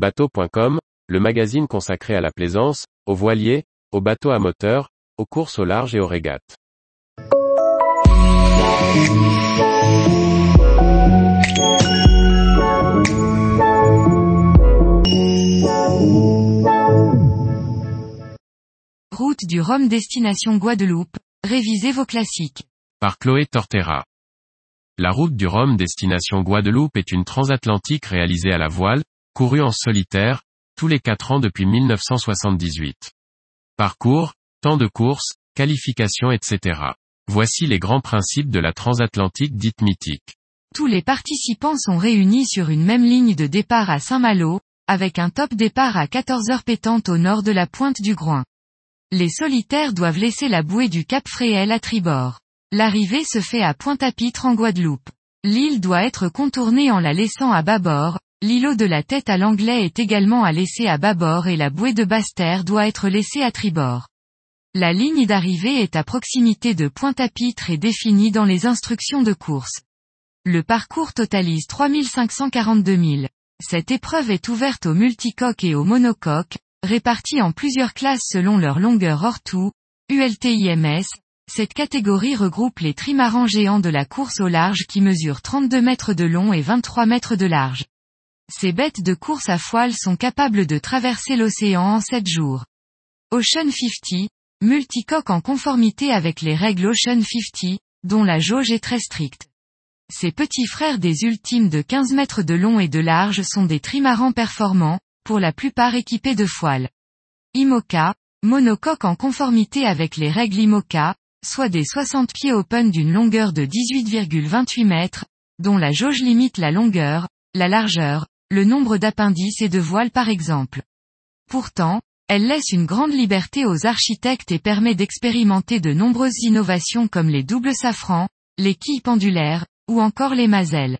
Bateau.com, le magazine consacré à la plaisance, aux voiliers, aux bateaux à moteur, aux courses au large et aux régates. Route du Rhum destination Guadeloupe, révisez vos classiques. Par Chloé Tortera. La route du Rhum destination Guadeloupe est une transatlantique réalisée à la voile, courue en solitaire, tous les 4 ans depuis 1978. Parcours, temps de course, qualification etc. Voici les grands principes de la transatlantique dite mythique. Tous les participants sont réunis sur une même ligne de départ à Saint-Malo, avec un top départ à 14 heures pétantes au nord de la pointe du Groin. Les solitaires doivent laisser la bouée du Cap Fréhel à tribord. L'arrivée se fait à Pointe-à-Pitre en Guadeloupe. L'île doit être contournée en la laissant à bâbord, l'îlot de la tête à l'anglais est également à laisser à bâbord et la bouée de basse-terre doit être laissée à tribord. La ligne d'arrivée est à proximité de Pointe-à-Pitre et définie dans les instructions de course. Le parcours totalise 3542 000. Cette épreuve est ouverte aux multicoques et aux monocoques, répartis en plusieurs classes selon leur longueur hors tout, ULTIMS, cette catégorie regroupe les trimarans géants de la course au large qui mesurent 32 mètres de long et 23 mètres de large. Ces bêtes de course à foile sont capables de traverser l'océan en 7 jours. Ocean 50, multicoque en conformité avec les règles Ocean 50, dont la jauge est très stricte. Ces petits frères des ultimes de 15 mètres de long et de large sont des trimarans performants, pour la plupart équipés de foiles. IMOCA, monocoque en conformité avec les règles IMOCA, soit des 60 pieds open d'une longueur de 18,28 mètres, dont la jauge limite la longueur, la largeur, le nombre d'appendices et de voiles par exemple. Pourtant, elle laisse une grande liberté aux architectes et permet d'expérimenter de nombreuses innovations comme les doubles safrans, les quilles pendulaires, ou encore les mazelles.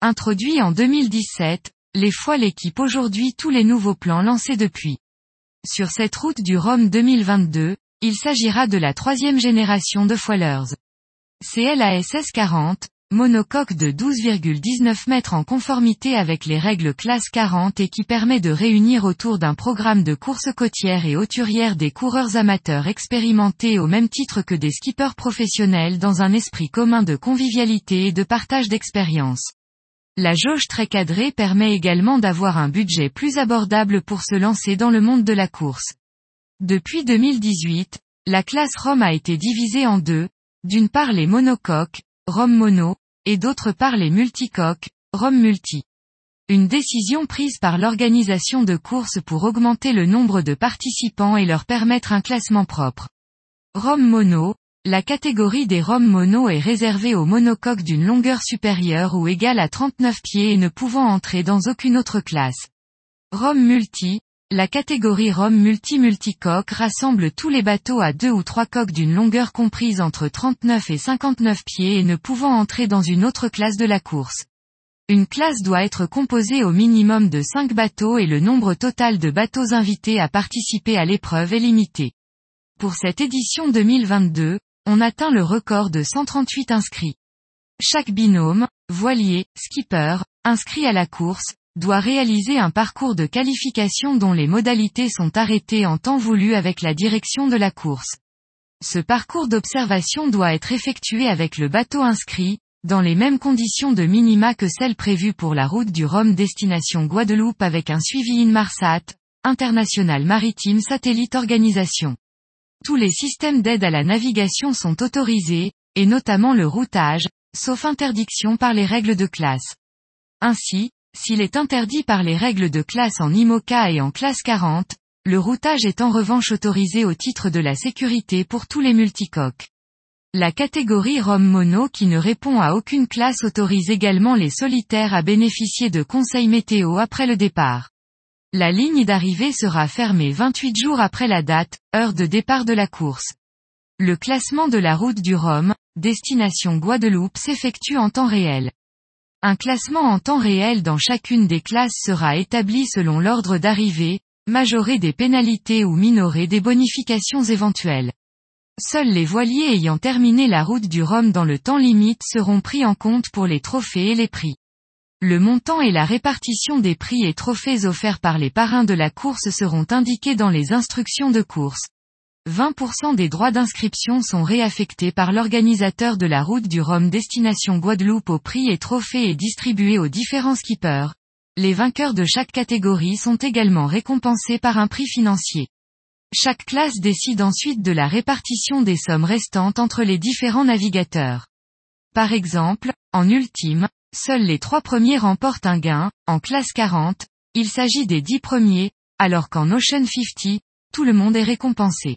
Introduit en 2017, les foiles équipent aujourd'hui tous les nouveaux plans lancés depuis. Sur cette route du Rhum 2022, il s'agira de la troisième génération de foilers. CLASS 40, monocoque de 12,19 mètres en conformité avec les règles classe 40 et qui permet de réunir autour d'un programme de course côtière et hauturière des coureurs amateurs expérimentés au même titre que des skippers professionnels dans un esprit commun de convivialité et de partage d'expérience. La jauge très cadrée permet également d'avoir un budget plus abordable pour se lancer dans le monde de la course. Depuis 2018, la classe ROM a été divisée en deux, d'une part les monocoques, ROM mono, et d'autre part les multicoques, ROM multi. Une décision prise par l'organisation de courses pour augmenter le nombre de participants et leur permettre un classement propre. ROM mono, la catégorie des ROM mono est réservée aux monocoques d'une longueur supérieure ou égale à 39 pieds et ne pouvant entrer dans aucune autre classe. ROM multi, la catégorie Rome multi-multicoque rassemble tous les bateaux à deux ou trois coques d'une longueur comprise entre 39 et 59 pieds et ne pouvant entrer dans une autre classe de la course. Une classe doit être composée au minimum de 5 bateaux et le nombre total de bateaux invités à participer à l'épreuve est limité. Pour cette édition 2022, on atteint le record de 138 inscrits. Chaque binôme, voilier, skipper, inscrit à la course, doit réaliser un parcours de qualification dont les modalités sont arrêtées en temps voulu avec la direction de la course. Ce parcours d'observation doit être effectué avec le bateau inscrit, dans les mêmes conditions de minima que celles prévues pour la route du Rhum destination Guadeloupe avec un suivi Inmarsat, International Maritime Satellite Organisation. Tous les systèmes d'aide à la navigation sont autorisés, et notamment le routage, sauf interdiction par les règles de classe. Ainsi, s'il est interdit par les règles de classe en IMOCA et en classe 40, le routage est en revanche autorisé au titre de la sécurité pour tous les multicoques. La catégorie ROM mono qui ne répond à aucune classe autorise également les solitaires à bénéficier de conseils météo après le départ. La ligne d'arrivée sera fermée 28 jours après la date, heure de départ de la course. Le classement de la route du Rhum, destination Guadeloupe s'effectue en temps réel. Un classement en temps réel dans chacune des classes sera établi selon l'ordre d'arrivée, majoré des pénalités ou minoré des bonifications éventuelles. Seuls les voiliers ayant terminé la route du Rhum dans le temps limite seront pris en compte pour les trophées et les prix. Le montant et la répartition des prix et trophées offerts par les parrains de la course seront indiqués dans les instructions de course. 20% des droits d'inscription sont réaffectés par l'organisateur de la route du Rhum destination Guadeloupe aux prix et trophées et distribués aux différents skippers. Les vainqueurs de chaque catégorie sont également récompensés par un prix financier. Chaque classe décide ensuite de la répartition des sommes restantes entre les différents navigateurs. Par exemple, en ultime, seuls les trois premiers remportent un gain, en classe 40, il s'agit des dix premiers, alors qu'en Ocean 50, tout le monde est récompensé.